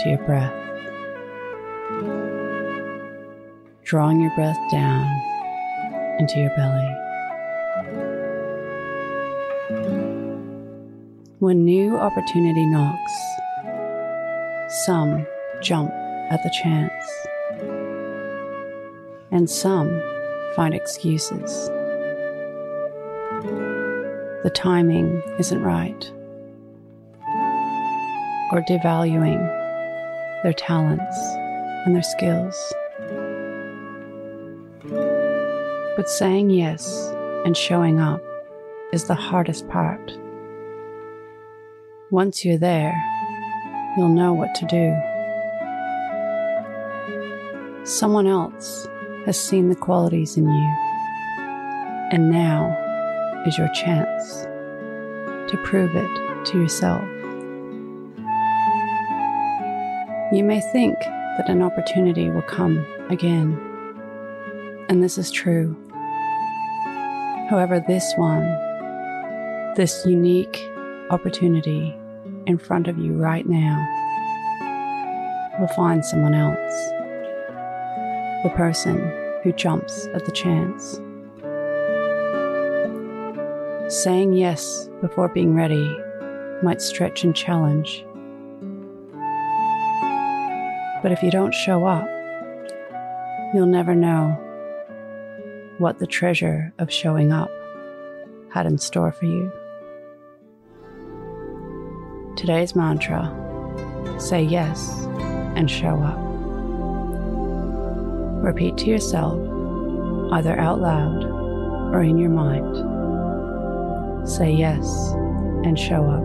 to your breath. Drawing your breath down into your belly. When new opportunity knocks, some jump at the chance, and some find excuses. The timing isn't right, or devaluing their talents and their skills. But saying yes and showing up is the hardest part. Once you're there, you'll know what to do. Someone else has seen the qualities in you, and now is your chance to prove it to yourself. You may think that an opportunity will come again, and this is true. However, this one, this unique opportunity in front of you right now, will find someone else, the person who jumps at the chance. Saying yes before being ready might stretch and challenge but if you don't show up, you'll never know what the treasure of showing up had in store for you. Today's mantra say yes and show up. Repeat to yourself, either out loud or in your mind. Say yes and show up.